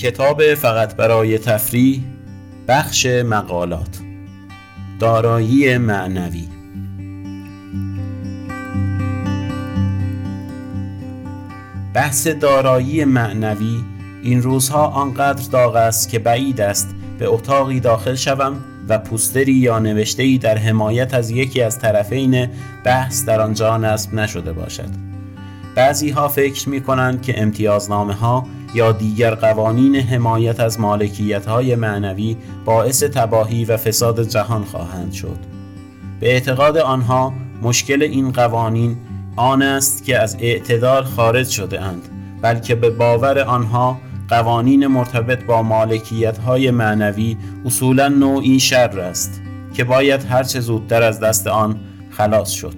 کتاب فقط برای تفریح بخش مقالات. دارایی معنوی. بحث دارایی معنوی این روزها آنقدر داغ است که بعید است به اتاقی داخل شوم و پوستری یا نوشته‌ای در حمایت از یکی از طرفین بحث در آنجا نصب نشده باشد. بعضی ها فکر می کنند که امتیازنامه ها یا دیگر قوانین حمایت از مالکیت های معنوی باعث تباهی و فساد جهان خواهند شد. به اعتقاد آنها مشکل این قوانین آن است که از اعتدال خارج شده اند بلکه به باور آنها قوانین مرتبط با مالکیت های معنوی اصولا نوعی شر است که باید هرچه زودتر از دست آن خلاص شد.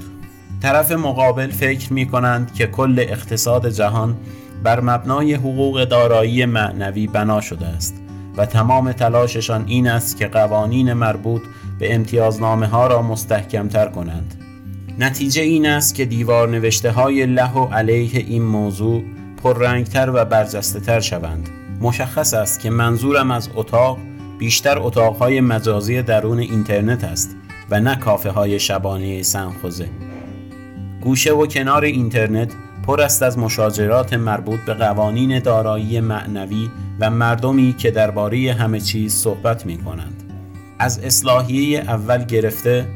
طرف مقابل فکر می کنند که کل اقتصاد جهان بر مبنای حقوق دارایی معنوی بنا شده است و تمام تلاششان این است که قوانین مربوط به امتیازنامه ها را مستحکم تر کنند. نتیجه این است که دیوار نوشته های له و علیه این موضوع پررنگتر و برجسته تر شوند. مشخص است که منظورم از اتاق بیشتر اتاقهای مجازی درون اینترنت است و نه کافه های شبانه سنخوزه. گوشه و کنار اینترنت پر است از مشاجرات مربوط به قوانین دارایی معنوی و مردمی که درباره همه چیز صحبت می کنند. از اصلاحیه اول گرفته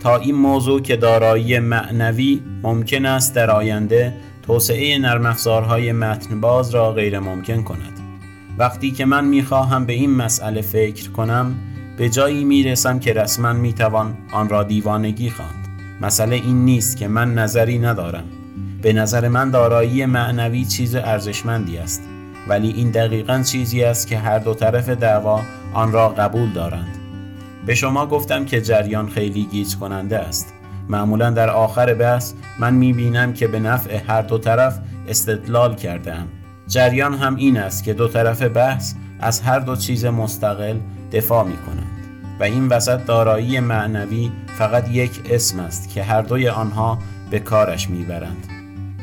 تا این موضوع که دارایی معنوی ممکن است در آینده توسعه نرم افزارهای متنباز را غیر ممکن کند. وقتی که من می‌خواهم به این مسئله فکر کنم به جایی می‌رسم که رسما می‌توان آن را دیوانگی خواند. مسئله این نیست که من نظری ندارم به نظر من دارایی معنوی چیز ارزشمندی است. ولی این دقیقا چیزی است که هر دو طرف دعوا آن را قبول دارند. به شما گفتم که جریان خیلی گیج کننده است. معمولا در آخر بحث من می بینم که به نفع هر دو طرف استدلال کرده ام. جریان هم این است که دو طرف بحث از هر دو چیز مستقل دفاع می کنند و این وسط دارایی معنوی فقط یک اسم است که هر دوی آنها به کارش می‌برند.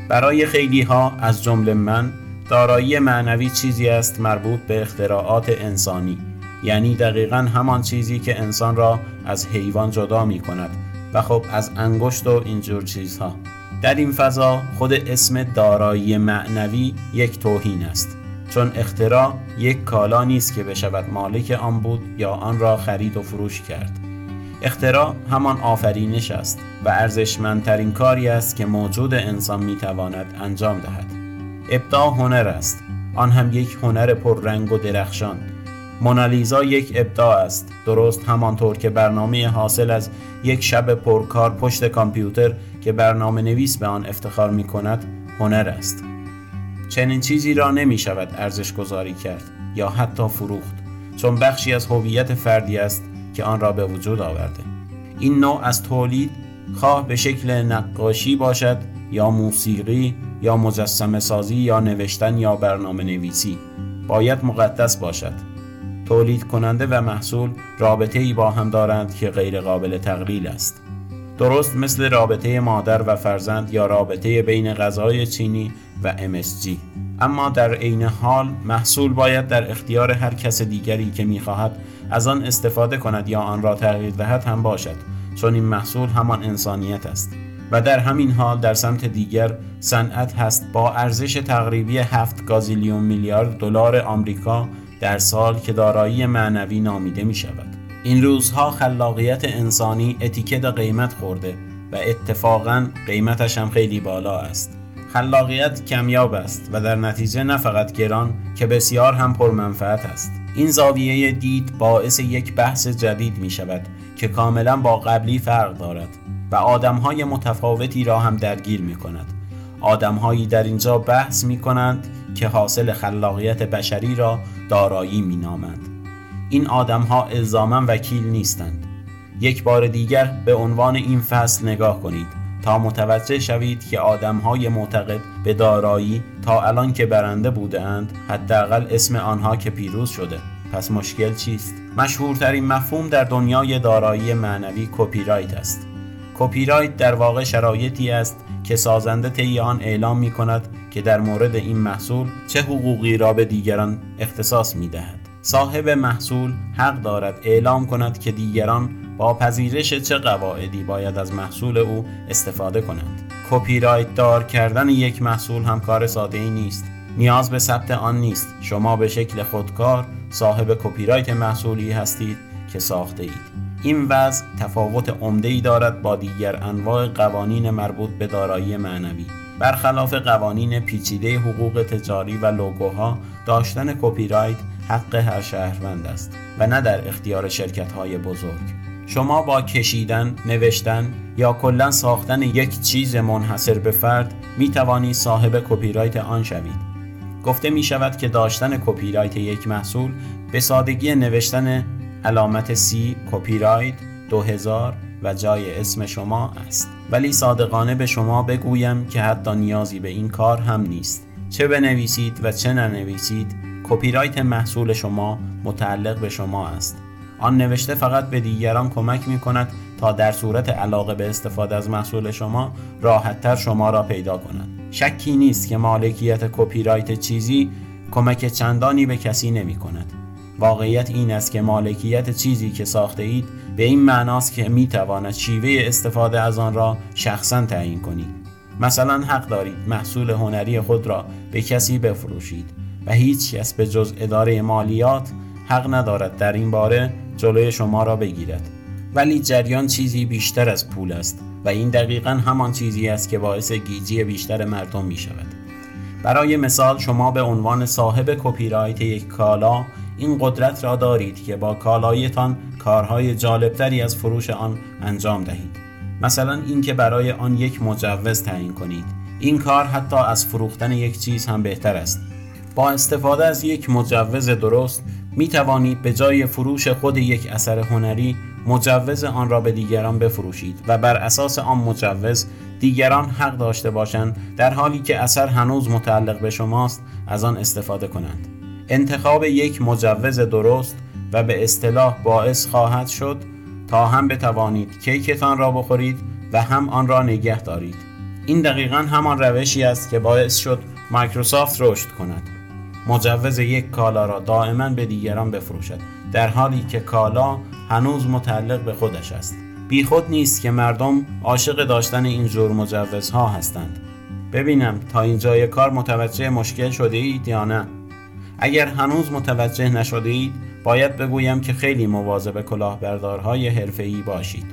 برای خیلی ها از جمله من دارایی معنوی چیزی است مربوط به اختراعات انسانی. یعنی دقیقا همان چیزی که انسان را از حیوان جدا می کند و خب از انگشت و اینجور چیزها. در این فضا خود اسم دارایی معنوی یک توهین است. چون اختراع یک کالا نیست که بشود مالک آن بود یا آن را خرید و فروش کرد. اختراع همان آفرینش است و ارزشمندترین کاری است که موجود انسان می‌تواند انجام دهد. ابداع هنر است. آن هم یک هنر پررنگ و درخشان. مونالیزا یک ابداع است. درست همانطور که برنامه حاصل از یک شب پرکار پشت کامپیوتر که برنامه نویس به آن افتخار می کند هنر است. چنین چیزی را نمی شود ارزش گذاری کرد یا حتی فروخت. چون بخشی از هویت فردی است که آن را به وجود آورده. این نوع از تولید خواه به شکل نقاشی باشد یا موسیقی یا مجسم سازی یا نوشتن یا برنامه نویسی. باید مقدس باشد. تولید کننده و محصول رابطه ای با هم دارند که غیر قابل تقلیل است. درست مثل رابطه مادر و فرزند یا رابطه بین غذای چینی و MSG اما در عین حال محصول باید در اختیار هر کس دیگری که می‌خواهد از آن استفاده کند یا آن را تغییر دهد هم باشد چون این محصول همان انسانیت است و در همین حال در سمت دیگر صنعت هست با ارزش تقریبی 7 گازیلیون میلیارد دلار آمریکا در سال که دارایی معنوی نامیده می شود. این روزها خلاقیت انسانی اتیکت قیمت خورده و اتفاقا قیمتش هم خیلی بالا است. خلاقیت کمیاب است و در نتیجه نه فقط گران که بسیار هم پرمنفعت است. این زاویه دید باعث یک بحث جدید می شود که کاملا با قبلی فرق دارد و آدمهای متفاوتی را هم درگیر می کند. آدمهایی در اینجا بحث می کنند که حاصل خلاقیت بشری را دارایی می نامند. این آدمها الزاما وکیل نیستند. یک بار دیگر به عنوان این فصل نگاه کنید تا متوجه شوید که آدمهای معتقد به دارایی تا الان که برنده بودند حداقل اسم آنها که پیروز شده. پس مشکل چیست؟ مشهورترین مفهوم در دنیای دارایی معنوی کپی رایت است. کپی رایت در واقع شرایطی است که سازنده طی آن اعلام می کند که در مورد این محصول چه حقوقی را به دیگران اختصاص می دهد. صاحب محصول حق دارد اعلام کند که دیگران با پذیرش چه قواعدی باید از محصول او استفاده کنند. کپی رایت دار کردن یک محصول هم کار ساده ای نیست. نیاز به ثبت آن نیست. شما به شکل خودکار صاحب کپی رایت محصولی هستید که ساخته اید. این وضع تفاوت عمده ای دارد با دیگر انواع قوانین مربوط به دارایی معنوی برخلاف قوانین پیچیده حقوق تجاری و لوگوها داشتن کپی رایت حق هر شهروند است و نه در اختیار شرکت های بزرگ شما با کشیدن، نوشتن یا کلا ساختن یک چیز منحصر به فرد می توانید صاحب کپی رایت آن شوید. گفته می شود که داشتن کپی رایت یک محصول به سادگی نوشتن علامت C کپی رایت 2000 و جای اسم شما است. ولی صادقانه به شما بگویم که حتی نیازی به این کار هم نیست. چه بنویسید و چه ننویسید کپی رایت محصول شما متعلق به شما است. آن نوشته فقط به دیگران کمک می کند تا در صورت علاقه به استفاده از محصول شما راحتتر شما را پیدا کنند شکی نیست که مالکیت کپی رایت چیزی کمک چندانی به کسی نمی کند واقعیت این است که مالکیت چیزی که ساخته اید به این معناست که می تواند شیوه استفاده از آن را شخصا تعیین کنید. مثلا حق دارید محصول هنری خود را به کسی بفروشید و هیچ کس به جز اداره مالیات حق ندارد. در این باره جلوی شما را بگیرد. ولی جریان چیزی بیشتر از پول است و این دقیقا همان چیزی است که باعث گیجی بیشتر مردم می شود برای مثال شما به عنوان صاحب کپی رایت یک کالا این قدرت را دارید که با کالایتان کارهای جالبتری از فروش آن انجام دهید. مثلا اینکه برای آن یک مجوز تعیین کنید. این کار حتی از فروختن یک چیز هم بهتر است. با استفاده از یک مجوز درست می توانید به جای فروش خود یک اثر هنری مجوز آن را به دیگران بفروشید و بر اساس آن مجوز دیگران حق داشته باشند در حالی که اثر هنوز متعلق به شماست از آن استفاده کنند. انتخاب یک مجوز درست و به اصطلاح باعث خواهد شد تا هم بتوانید کیکتان را بخورید و هم آن را نگه دارید. این دقیقا همان روشی است که باعث شد مایکروسافت رشد کند. مجوز یک کالا را دائما به دیگران بفروشد در حالی که کالا هنوز متعلق به خودش است. بیخود نیست که مردم عاشق داشتن این جور مجوزها هستند. ببینم تا اینجای کار متوجه مشکل شده اید یا نه. اگر هنوز متوجه نشده اید باید بگویم که خیلی مواظب کلاهبردارهای حرفه‌ای باشید.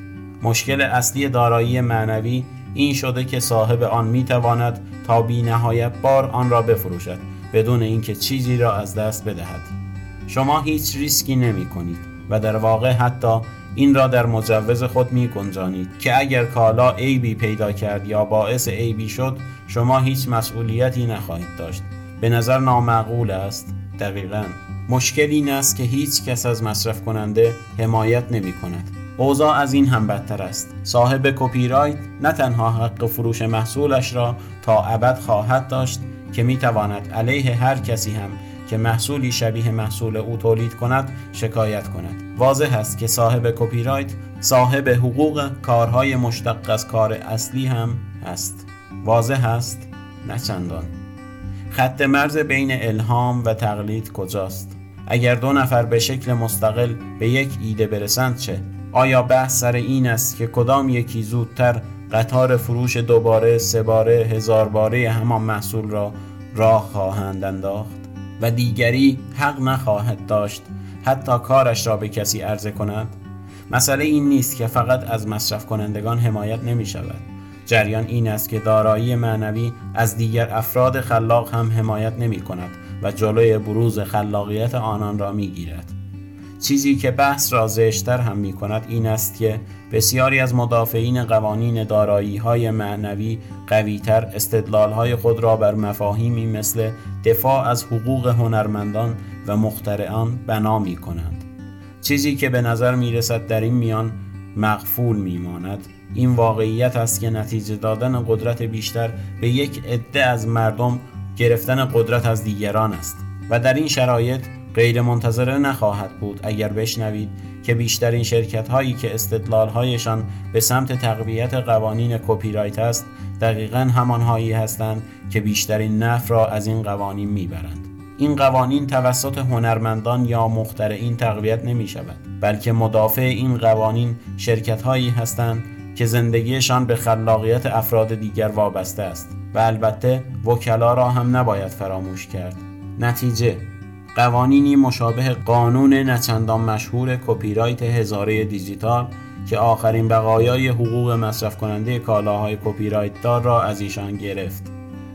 مشکل اصلی دارایی معنوی این شده که صاحب آن می‌تواند تا بی نهایت بار آن را بفروشد. بدون اینکه چیزی را از دست بدهد. شما هیچ ریسکی نمی کنید و در واقع حتی این را در مجوز خود می گنجانید که اگر کالا عیبی پیدا کرد یا باعث عیبی شد شما هیچ مسئولیتی نخواهید داشت. به نظر نامعقول است. دقیقا. مشکل این است که هیچ کس از مصرف کننده حمایت نمی کند. اوضاع از این هم بدتر است. صاحب کپی رایت نه تنها حق فروش محصولش را تا ابد خواهد داشت که می تواند علیه هر کسی هم که محصولی شبیه محصول او تولید کند شکایت کند. واضح است که صاحب کپی رایت صاحب حقوق کارهای مشتق از کار اصلی هم است واضح است؟ نه چندان. خط مرز بین الهام و تقلید کجاست؟ اگر دو نفر به شکل مستقل به یک ایده برسند چه؟ آیا بحث سر این است که کدام یکی زودتر قطار فروش دوباره سه باره هزار باره همان محصول را راه خواهند انداخت و دیگری حق نخواهد داشت حتی کارش را به کسی عرضه کند مسئله این نیست که فقط از مصرف کنندگان حمایت نمی شود جریان این است که دارایی معنوی از دیگر افراد خلاق هم حمایت نمی کند و جلوی بروز خلاقیت آنان را می گیرد. چیزی که بحث را زشتر هم می کند این است که بسیاری از مدافعین قوانین دارایی های معنوی قویتر استدلال های خود را بر مفاهیمی مثل دفاع از حقوق هنرمندان و مخترعان بنا می کنند. چیزی که به نظر می رسد در این میان مغفول می ماند این واقعیت است که نتیجه دادن قدرت بیشتر به یک عده از مردم گرفتن قدرت از دیگران است و در این شرایط غیر منتظره نخواهد بود اگر بشنوید که بیشترین شرکت هایی که استدلال هایشان به سمت تقویت قوانین کپی رایت است دقیقا همان هایی هستند که بیشترین نف را از این قوانین می‌برند. این قوانین توسط هنرمندان یا مخترعین تقویت نمی شود بلکه مدافع این قوانین شرکت هایی هستند که زندگیشان به خلاقیت افراد دیگر وابسته است. و البته وکلا را هم نباید فراموش کرد. نتیجه قوانینی مشابه قانون نه چندان مشهور کپی رایت هزاره دیجیتال که آخرین بقایای حقوق مصرف کننده کالاهای کپی رایت دار را از ایشان گرفت.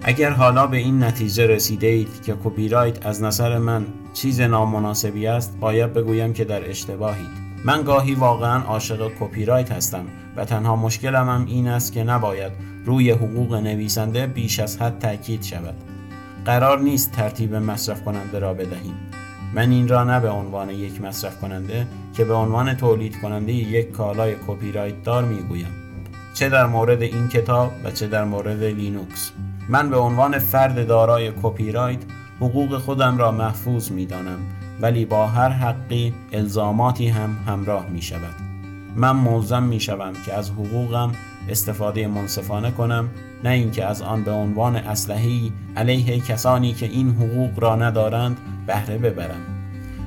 اگر حالا به این نتیجه رسیده اید که کپی رایت از نظر من چیز نامناسبی است باید بگویم که در اشتباهید. من گاهی واقعا عاشق کپی رایت هستم و تنها مشکلم هم این است که نباید روی حقوق نویسنده بیش از حد تاکید شود. قرار نیست ترتیب مصرف کننده را بدهیم. من این را نه به عنوان یک مصرف کننده که به عنوان تولید کننده یک کالای کپی رایت دار می‌گویم. چه در مورد این کتاب و چه در مورد لینوکس. من به عنوان فرد دارای کپی رایت حقوق خودم را محفوظ می دانم ولی با هر حقی الزاماتی هم همراه می شود من ملزم می شوم که از حقوقم استفاده منصفانه کنم نه اینکه از آن به عنوان اسلحه‌ای علیه کسانی که این حقوق را ندارند بهره ببرم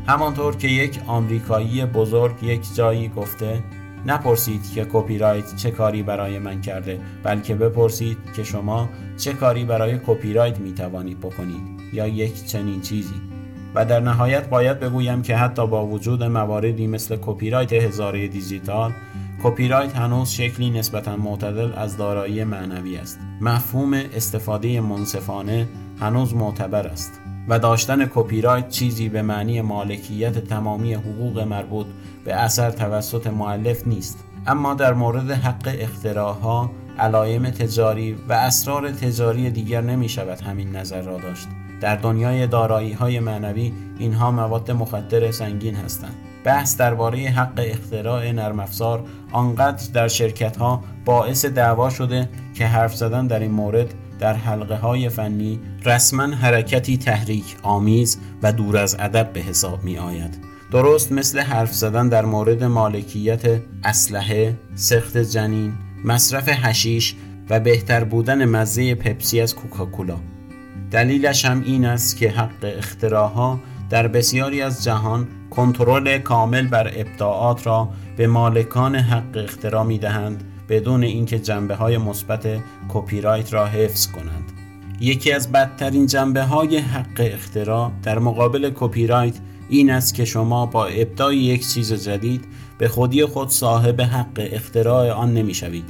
همانطور که یک آمریکایی بزرگ یک جایی گفته نپرسید که کپی رایت چه کاری برای من کرده بلکه بپرسید که شما چه کاری برای کپی رایت می توانید بکنید یا یک چنین چیزی. و در نهایت باید بگویم که حتی با وجود مواردی مثل کپی رایت هزاره دیجیتال کپی رایت هنوز شکلی نسبتا معتدل از دارایی معنوی است. مفهوم استفاده منصفانه هنوز معتبر است و داشتن کپی رایت چیزی به معنی مالکیت تمامی حقوق مربوط به اثر توسط معلف نیست. اما در مورد حق اختراعها علایم تجاری و اسرار تجاری دیگر نمی شود همین نظر را داشت. در دنیای دارایی های معنوی اینها مواد مخدر سنگین هستند. بحث درباره حق اختراع نرم افزار آنقدر در شرکت ها باعث دعوا شده که حرف زدن در این مورد در حلقه های فنی رسما حرکتی تحریک آمیز و دور از ادب به حساب می آید درست مثل حرف زدن در مورد مالکیت اسلحه، سخت جنین، مصرف هشیش و بهتر بودن مزه پپسی از کوکاکولا. دلیلش هم این است که حق اختراها در بسیاری از جهان کنترل کامل بر ابداعات را به مالکان حق اختراع می دهند بدون اینکه جنبه های مثبت کپی رایت را حفظ کنند. یکی از بدترین جنبه های حق اختراع در مقابل کپی رایت این است که شما با ابداع یک چیز جدید به خودی خود صاحب حق اختراع آن نمی شوید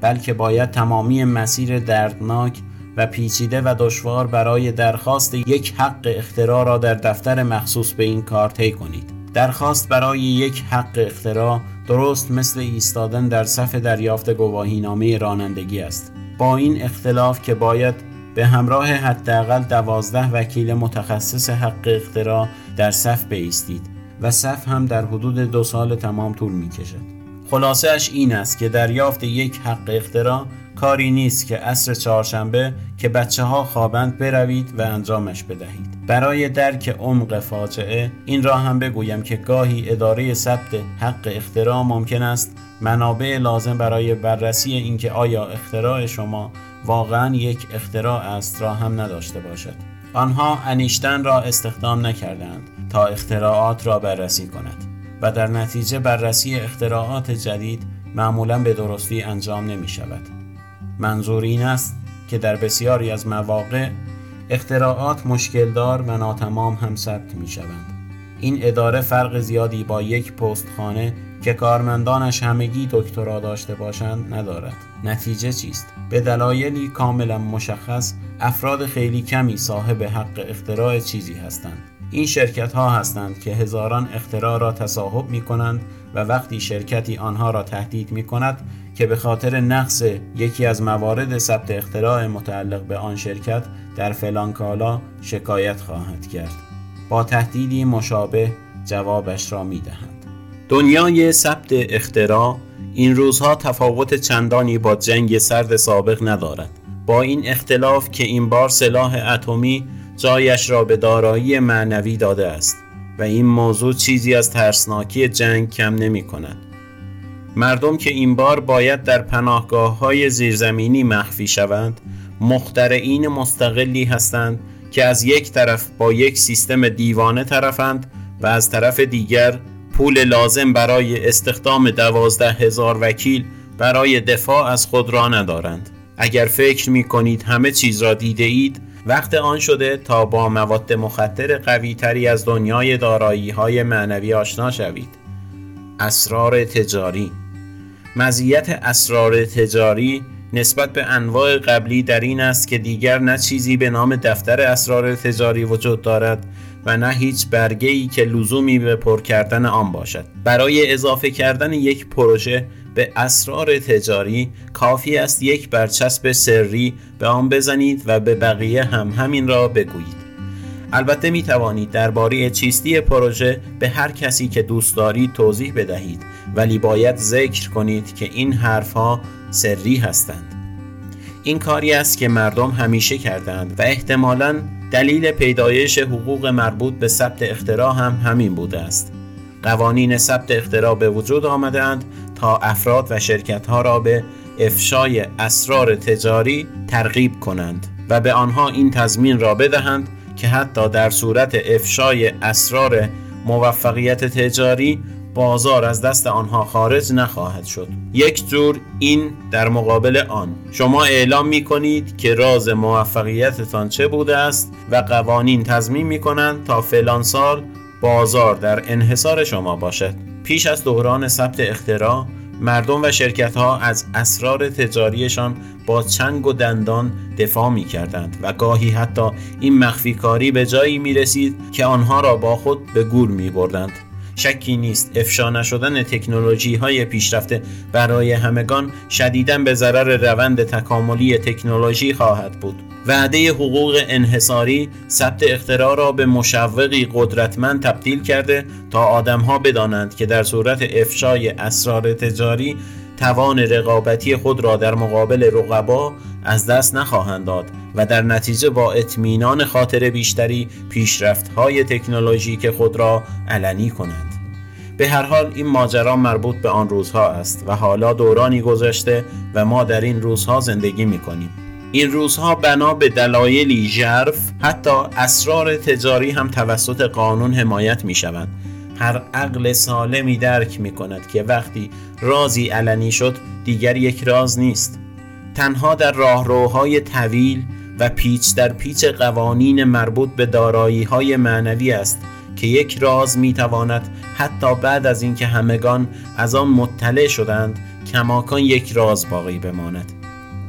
بلکه باید تمامی مسیر دردناک و پیچیده و دشوار برای درخواست یک حق اختراع را در دفتر مخصوص به این کار طی کنید درخواست برای یک حق اختراع درست مثل ایستادن در صف دریافت گواهینامه رانندگی است با این اختلاف که باید به همراه حداقل دوازده وکیل متخصص حق اختراع در صف بایستید و صف هم در حدود دو سال تمام طول می کشد. خلاصش این است که دریافت یک حق اختراع کاری نیست که عصر چهارشنبه که بچه ها خوابند بروید و انجامش بدهید. برای درک عمق فاجعه این را هم بگویم که گاهی اداره ثبت حق اختراع ممکن است. منابع لازم برای بررسی اینکه آیا اختراع شما واقعا یک اختراع است را هم نداشته باشد. آنها انیشتن را استخدام نکردند تا اختراعات را بررسی کند و در نتیجه بررسی اختراعات جدید معمولا به درستی انجام نمی شود. منظور این است که در بسیاری از مواقع اختراعات مشکلدار و ناتمام هم ثبت می شوند. این اداره فرق زیادی با یک پستخانه که کارمندانش همگی دکترا داشته باشند ندارد. نتیجه چیست؟ به دلایلی کاملا مشخص افراد خیلی کمی صاحب حق اختراع چیزی هستند. این شرکت ها هستند که هزاران اختراع را تصاحب می کنند و وقتی شرکتی آنها را تهدید می کند که به خاطر نقص یکی از موارد ثبت اختراع متعلق به آن شرکت در فلان کالا شکایت خواهد کرد. با تهدیدی مشابه جوابش را می دهند دنیای ثبت اختراع این روزها تفاوت چندانی با جنگ سرد سابق ندارد. با این اختلاف که این بار سلاح اتمی جایش را به دارایی معنوی داده است و و این موضوع چیزی از ترسناکی جنگ کم نمی کند. مردم که این بار باید در پناهگاه های زیرزمینی مخفی شوند مخترعین مستقلی هستند که از یک طرف با یک سیستم دیوانه طرفند و از طرف دیگر پول لازم برای استخدام دوازده هزار وکیل برای دفاع از خود را ندارند. اگر فکر می کنید همه چیز را دیده اید وقت آن شده تا با مواد مخدر قوی تری از دنیای دارایی های معنوی آشنا شوید. اسرار تجاری مزیت اسرار تجاری نسبت به انواع قبلی در این است که دیگر نه چیزی به نام دفتر اسرار تجاری وجود دارد و نه هیچ برگه ای که لزومی به پر کردن آن باشد. برای اضافه کردن یک پروژه به اسرار تجاری کافی است یک برچسب سری به آن بزنید و به بقیه هم همین را بگویید. البته می توانید درباره چیستی پروژه به هر کسی که دوست دارید توضیح بدهید ولی باید ذکر کنید که این حرفها سری هستند. این کاری است که مردم همیشه کردند و احتمالا دلیل پیدایش حقوق مربوط به ثبت اختراع هم همین بوده است. قوانین ثبت اختراع به وجود آمدند تا افراد و شرکت ها را به افشای اسرار تجاری ترغیب کنند و به آنها این تضمین را بدهند که حتی در صورت افشای اسرار موفقیت تجاری بازار از دست آنها خارج نخواهد شد. یک جور این در مقابل آن. شما اعلام می کنید که راز موفقیتتان چه بوده است و قوانین تضمین می کنند تا فلان سال بازار در انحصار شما باشد. پیش از دوران ثبت اختراع مردم و شرکت ها از اسرار تجاریشان با چنگ و دندان دفاع می کردند و گاهی حتی این مخفی کاری به جایی می رسید که آنها را با خود به گور می بردند. شکی نیست افشا نشدن تکنولوژی های پیشرفته برای همگان شدیدا به ضرر روند تکاملی تکنولوژی خواهد بود وعده حقوق انحصاری ثبت اختراع را به مشوقی قدرتمند تبدیل کرده تا آدمها بدانند که در صورت افشای اسرار تجاری توان رقابتی خود را در مقابل رقبا از دست نخواهند داد و در نتیجه با اطمینان خاطر بیشتری پیشرفت های تکنولوژیک خود را علنی کنند. به هر حال این ماجرا مربوط به آن روزها است و حالا دورانی گذشته و ما در این روزها زندگی می کنیم این روزها بنا به دلایلی ژرف حتی اسرار تجاری هم توسط قانون حمایت می شوند هر عقل سالمی درک می کند که وقتی رازی علنی شد دیگر یک راز نیست. تنها در راهروهای طویل و پیچ در پیچ قوانین مربوط به دارایی های معنوی است که یک راز می تواند حتی بعد از اینکه همگان از آن مطلع شدند کماکان یک راز باقی بماند.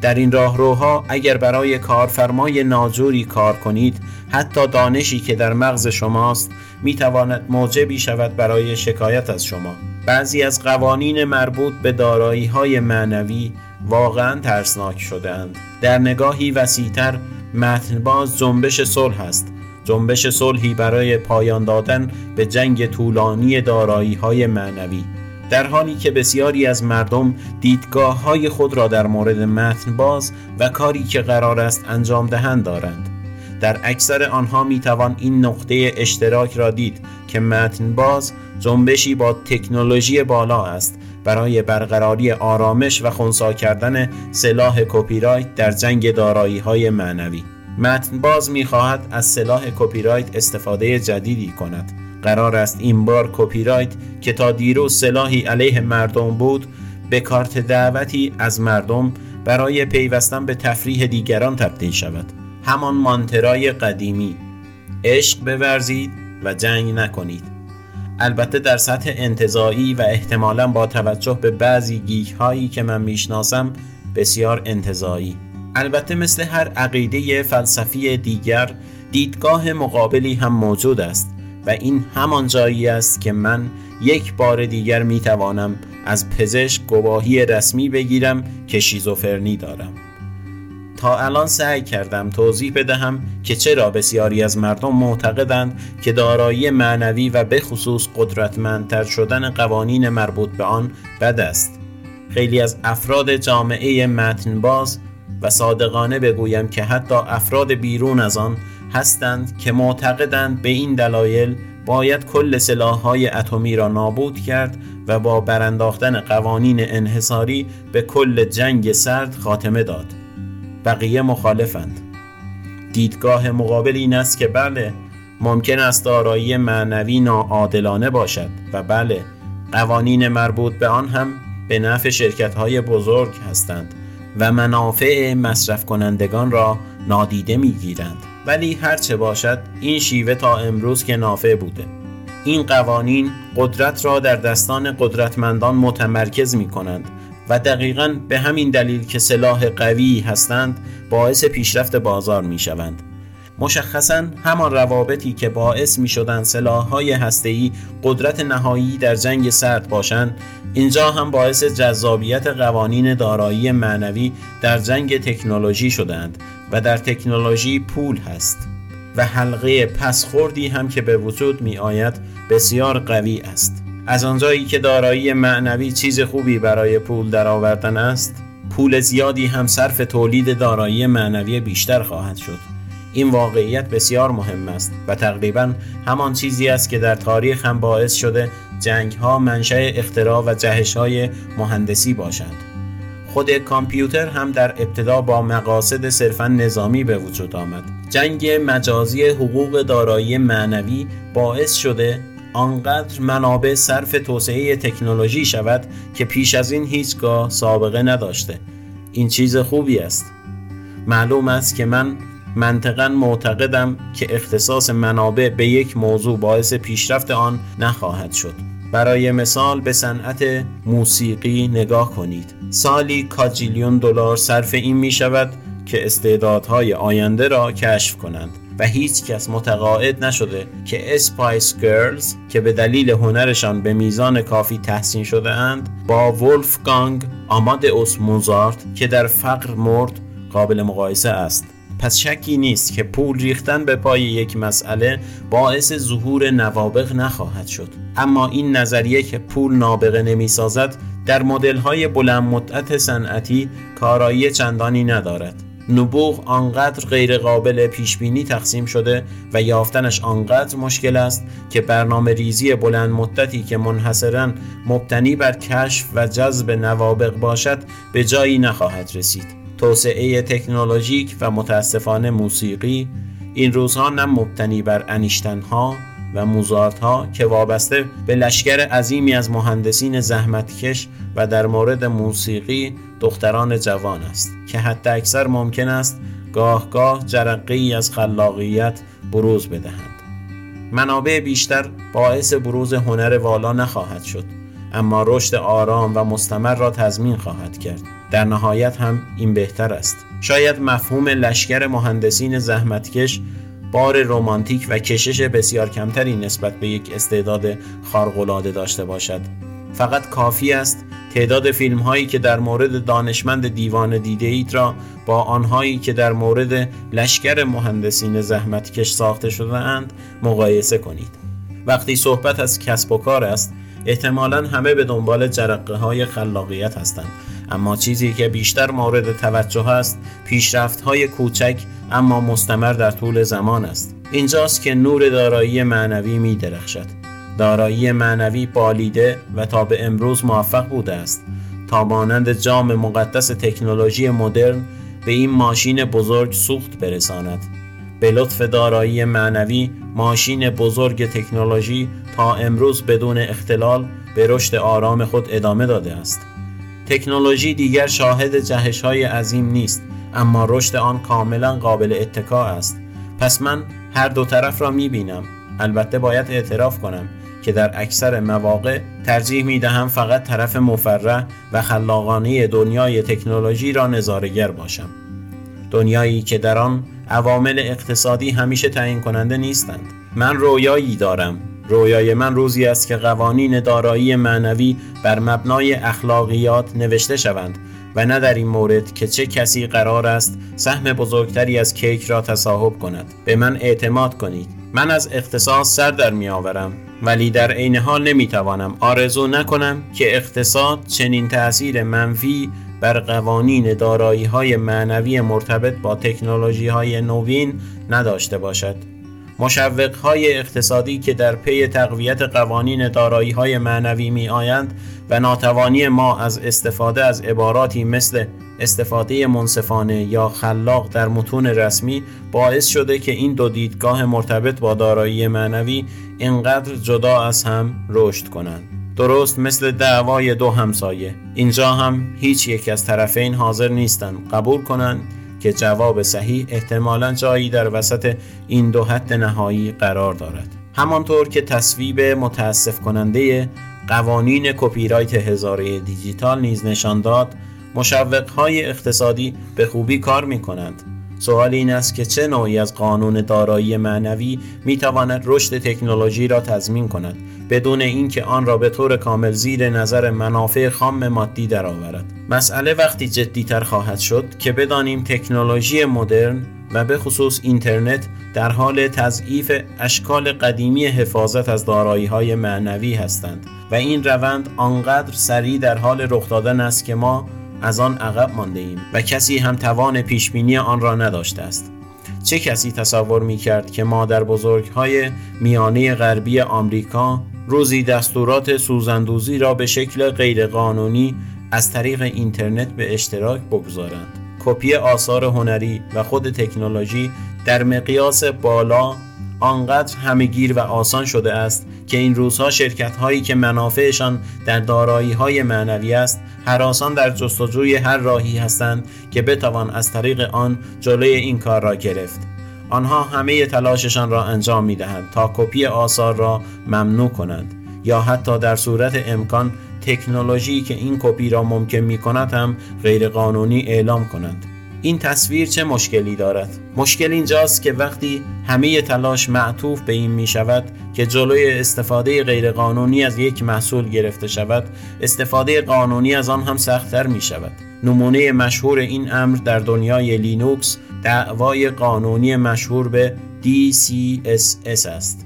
در این راهروها اگر برای کارفرمای ناجوری کار کنید حتی دانشی که در مغز شماست می تواند موجبی شود برای شکایت از شما. بعضی از قوانین مربوط به دارایی های معنوی واقعا ترسناک شدهاند. در نگاهی وسیعتر متنباز جنبش صلح است. جنبش صلحی برای پایان دادن به جنگ طولانی دارایی های معنوی. در حالی که بسیاری از مردم دیدگاه های خود را در مورد متن باز و کاری که قرار است انجام دهند دارند. در اکثر آنها می توان این نقطه اشتراک را دید که متن باز جنبشی با تکنولوژی بالا است برای برقراری آرامش و خونسا کردن سلاح کپی در جنگ دارایی های معنوی. متن باز می خواهد از سلاح کپی استفاده جدیدی کند. قرار است این بار کپی رایت که تا دیروز سلاحی علیه مردم بود به کارت دعوتی از مردم برای پیوستن به تفریح دیگران تبدیل شود. همان مانترای قدیمی. عشق بورزید و جنگ نکنید. البته در سطح انتظایی و احتمالا با توجه به بعضی گیک هایی که من می‌شناسم بسیار انتظایی. البته مثل هر عقیده فلسفی دیگر دیدگاه مقابلی هم موجود است. و این همان جایی است که من یک بار دیگر می توانم از پزشک گواهی رسمی بگیرم که شیزوفرنی دارم. تا الان سعی کردم توضیح بدهم که چرا بسیاری از مردم معتقدند که دارایی معنوی و به خصوص قدرتمندتر شدن قوانین مربوط به آن بد است. خیلی از افراد جامعه متنباز و صادقانه بگویم که حتی افراد بیرون از آن هستند که معتقدند به این دلایل باید کل سلاحهای اتمی را نابود کرد و با برانداختن قوانین انحصاری به کل جنگ سرد خاتمه داد. بقیه مخالفند. دیدگاه مقابل این است که بله ممکن است دارایی معنوی ناعادلانه باشد و بله قوانین مربوط به آن هم به نفع شرکت های بزرگ هستند و منافع مصرف کنندگان را نادیده می گیرند ولی هرچه باشد این شیوه تا امروز که نافع بوده این قوانین قدرت را در دستان قدرتمندان متمرکز می کنند و دقیقا به همین دلیل که سلاح قوی هستند باعث پیشرفت بازار می شوند. مشخصا همان روابطی که باعث می شدن سلاح های هستهی قدرت نهایی در جنگ سرد باشند اینجا هم باعث جذابیت قوانین دارایی معنوی در جنگ تکنولوژی شدند و در تکنولوژی پول هست و حلقه پسخوردی هم که به وجود می آید بسیار قوی است. از آنجایی که دارایی معنوی چیز خوبی برای پول درآوردن است پول زیادی هم صرف تولید دارایی معنوی بیشتر خواهد شد. این واقعیت بسیار مهم است و تقریبا همان چیزی است که در تاریخ هم باعث شده جنگ ها منشأ اختراع و جهش های مهندسی باشند. خود کامپیوتر هم در ابتدا با مقاصد صرفا نظامی به وجود آمد. جنگ مجازی حقوق دارایی معنوی باعث شده آنقدر منابع صرف توسعه تکنولوژی شود که پیش از این هیچگاه سابقه نداشته. این چیز خوبی است. معلوم است که من منطقا معتقدم که اختصاص منابع به یک موضوع باعث پیشرفت آن نخواهد شد. برای مثال به صنعت موسیقی نگاه کنید. سالی کاجیلیون دلار صرف این می شود که استعدادهای آینده را کشف کنند و هیچ کس متقاعد نشده که اسپایس گرلز که به دلیل هنرشان به میزان کافی تحسین شده اند با ولفگانگ اوس موزارت که در فقر مرد قابل مقایسه است. پس شکی نیست که پول ریختن به پای یک مسئله باعث ظهور نوابغ نخواهد شد. اما این نظریه که پول نابغه نمی سازد در مدل های بلند مدت صنعتی کارایی چندانی ندارد. نبوغ آنقدر غیر قابل پیش بینی تقسیم شده و یافتنش آنقدر مشکل است که برنامه ریزی بلند مدتی که منحصرا مبتنی بر کشف و جذب نوابق باشد به جایی نخواهد رسید. توسعه تکنولوژیک و متاسفانه موسیقی این روزها نه مبتنی بر انیشتنها و موزارت ها که وابسته به لشکر عظیمی از مهندسین زحمتکش و در مورد موسیقی دختران جوان است که حتی اکثر ممکن است گاه گاه جرقه ای از خلاقیت بروز بدهند. منابع بیشتر باعث بروز هنر والا نخواهد شد اما رشد آرام و مستمر را تضمین خواهد کرد. در نهایت هم این بهتر است. شاید مفهوم لشکر مهندسین زحمتکش بار رمانتیک و کشش بسیار کمتری نسبت به یک استعداد خارق‌العاده داشته باشد. فقط کافی است تعداد فیلم هایی که در مورد دانشمند دیوان دیده اید را با آنهایی که در مورد لشکر مهندسین زحمتکش ساخته شده اند مقایسه کنید. وقتی صحبت از کسب و کار است احتمالا همه به دنبال جرقه های خلاقیت هستند. اما چیزی که بیشتر مورد توجه است پیشرفت های کوچک اما مستمر در طول زمان است. اینجاست که نور دارایی معنوی می درخشد دارایی معنوی بالیده و تا به امروز موفق بوده است. تا مانند جام مقدس تکنولوژی مدرن به این ماشین بزرگ سوخت برساند. به لطف دارایی معنوی ماشین بزرگ تکنولوژی تا امروز بدون اختلال به رشد آرام خود ادامه داده است. تکنولوژی دیگر شاهد جهش های عظیم نیست اما رشد آن کاملا قابل اتکا است. پس من هر دو طرف را می بینم البته باید اعتراف کنم که در اکثر مواقع ترجیح می دهم فقط طرف مفرح و خلاقانه دنیای تکنولوژی را نظارگر باشم. دنیایی که در آن عوامل اقتصادی همیشه تعیین کننده نیستند. من رویایی دارم. رویای من روزی است که قوانین دارایی معنوی بر مبنای اخلاقیات نوشته شوند و نه در این مورد که چه کسی قرار است سهم بزرگتری از کیک را تصاحب کند. به من اعتماد کنید. من از اقتصاد سر در می آورم ولی در عین حال نمی توانم. آرزو نکنم که اقتصاد چنین تأثیر منفی بر قوانین دارایی های معنوی مرتبط با تکنولوژی های نوین نداشته باشد. های اقتصادی که در پی تقویت قوانین دارایی های معنوی می آیند و ناتوانی ما از استفاده از عباراتی مثل استفاده منصفانه یا خلاق در متون رسمی باعث شده که این دو دیدگاه مرتبط با دارایی معنوی اینقدر جدا از هم رشد کنند. درست مثل دعوای دو همسایه اینجا هم هیچ یک از طرفین حاضر نیستند قبول کنند که جواب صحیح احتمالا جایی در وسط این دو حد نهایی قرار دارد. همانطور که تصویب متاسف کننده قوانین کپی رایت هزاره دیجیتال نیز نشان داد های اقتصادی به خوبی کار می کنند سوال این است که چه نوعی از قانون دارایی معنوی می تواند رشد تکنولوژی را تضمین کند بدون اینکه آن را به طور کامل زیر نظر منافع خام مادی درآورد؟ مسئله وقتی جدیتر خواهد شد که بدانیم تکنولوژی مدرن و به خصوص اینترنت در حال تضعیف اشکال قدیمی حفاظت از دارایی های معنوی هستند و این روند آنقدر سریع در حال رخ دادن است که ما از آن عقب مانده ایم و کسی هم توان پیشبینی آن را نداشته است. چه کسی تصور می کرد که مادر بزرگ های میانه غربی آمریکا روزی دستورات سوزندوزی را به شکل غیرقانونی از طریق اینترنت به اشتراک بگذارند؟ کپی آثار هنری و خود تکنولوژی در مقیاس بالا آنقدر همهگیر و آسان شده است که این روزها شرکت هایی که منافعشان در دارایی های معنوی است حراسان در جستجوی هر راهی هستند که بتوان از طریق آن جلوی این کار را گرفت. آنها همه تلاششان را انجام می دهند تا کپی آثار را ممنوع کنند یا حتی در صورت امکان تکنولوژی که این کپی را ممکن می کند هم غیرقانونی اعلام کنند. این تصویر چه مشکلی دارد؟ مشکل اینجاست که وقتی همه تلاش معطوف به این می شود که جلوی استفاده غیرقانونی از یک محصول گرفته شود استفاده قانونی از آن هم سختتر می شود نمونه مشهور این امر در دنیای لینوکس دعوای قانونی مشهور به DCSS است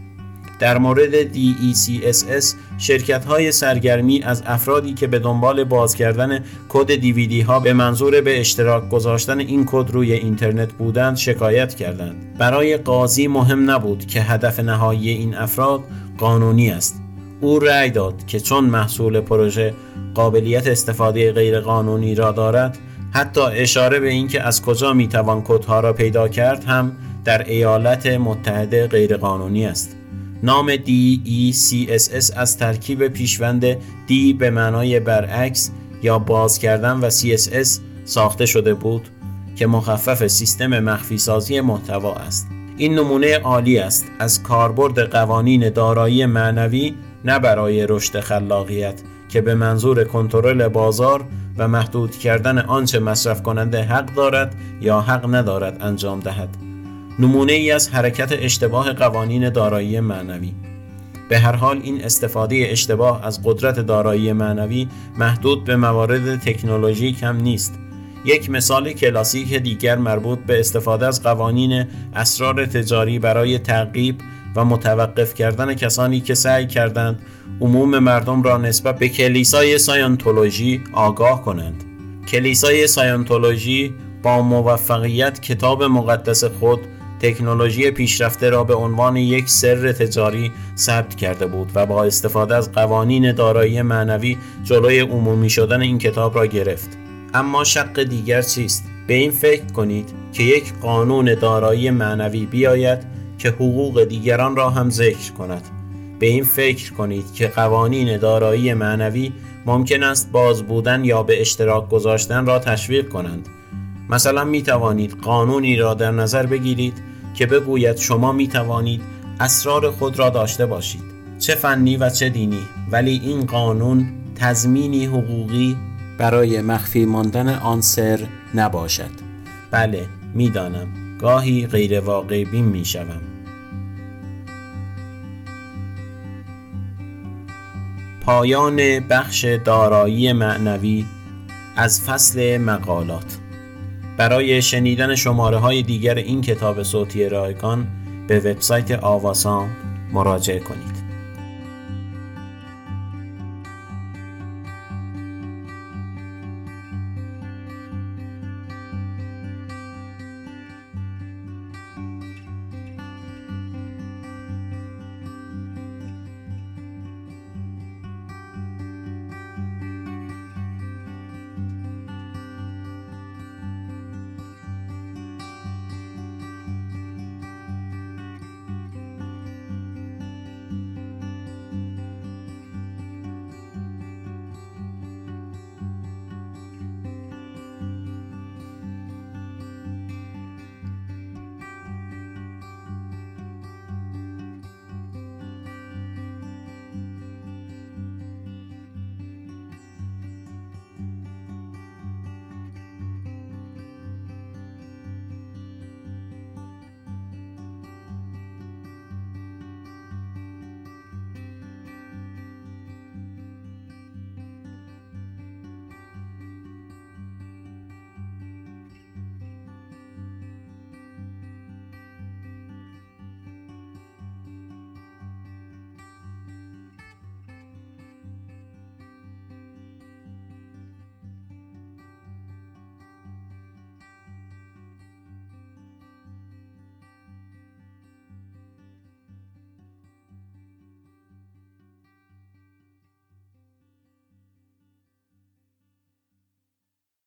در مورد DECSS شرکت های سرگرمی از افرادی که به دنبال باز کردن کد دیویدی ها به منظور به اشتراک گذاشتن این کد روی اینترنت بودند شکایت کردند. برای قاضی مهم نبود که هدف نهایی این افراد قانونی است. او رأی داد که چون محصول پروژه قابلیت استفاده غیرقانونی را دارد حتی اشاره به اینکه از کجا می‌توان کدها را پیدا کرد هم در ایالات متحده غیرقانونی است. نام DECSS از ترکیب پیشوند D به معنای برعکس یا باز کردن و CSS ساخته شده بود که مخفف سیستم مخفی سازی محتوا است. این نمونه عالی است. از کاربرد قوانین دارایی معنوی نه برای رشد خلاقیت که به منظور کنترل بازار و محدود کردن آنچه مصرف کننده حق دارد یا حق ندارد انجام دهد. نمونه ای از حرکت اشتباه قوانین دارایی معنوی. به هر حال این استفاده اشتباه از قدرت دارایی معنوی محدود به موارد تکنولوژیک هم نیست. یک مثال کلاسیک دیگر مربوط به استفاده از قوانین اسرار تجاری برای تعقیب و متوقف کردن کسانی که سعی کردند عموم مردم را نسبت به کلیسای ساینتولوژی آگاه کنند. کلیسای ساینتولوژی با موفقیت کتاب مقدس خود تکنولوژی پیشرفته را به عنوان یک سر تجاری ثبت کرده بود و با استفاده از قوانین دارایی معنوی جلوی عمومی شدن این کتاب را گرفت. اما شق دیگر چیست؟ به این فکر کنید که یک قانون دارایی معنوی بیاید که حقوق دیگران را هم ذکر کند. به این فکر کنید که قوانین دارایی معنوی ممکن است باز بودن یا به اشتراک گذاشتن را تشویق کنند. مثلا می توانید قانونی را در نظر بگیرید که بگوید شما می توانید اسرار خود را داشته باشید. چه فنی و چه دینی. ولی این قانون تضمینی حقوقی برای مخفی ماندن آن سر نباشد. بله می‌دانم. گاهی غیر واقع بین می شوم. پایان بخش دارایی معنوی از فصل مقالات. برای شنیدن شماره های دیگر این کتاب صوتی رایگان به وبسایت آواسام مراجعه کنید.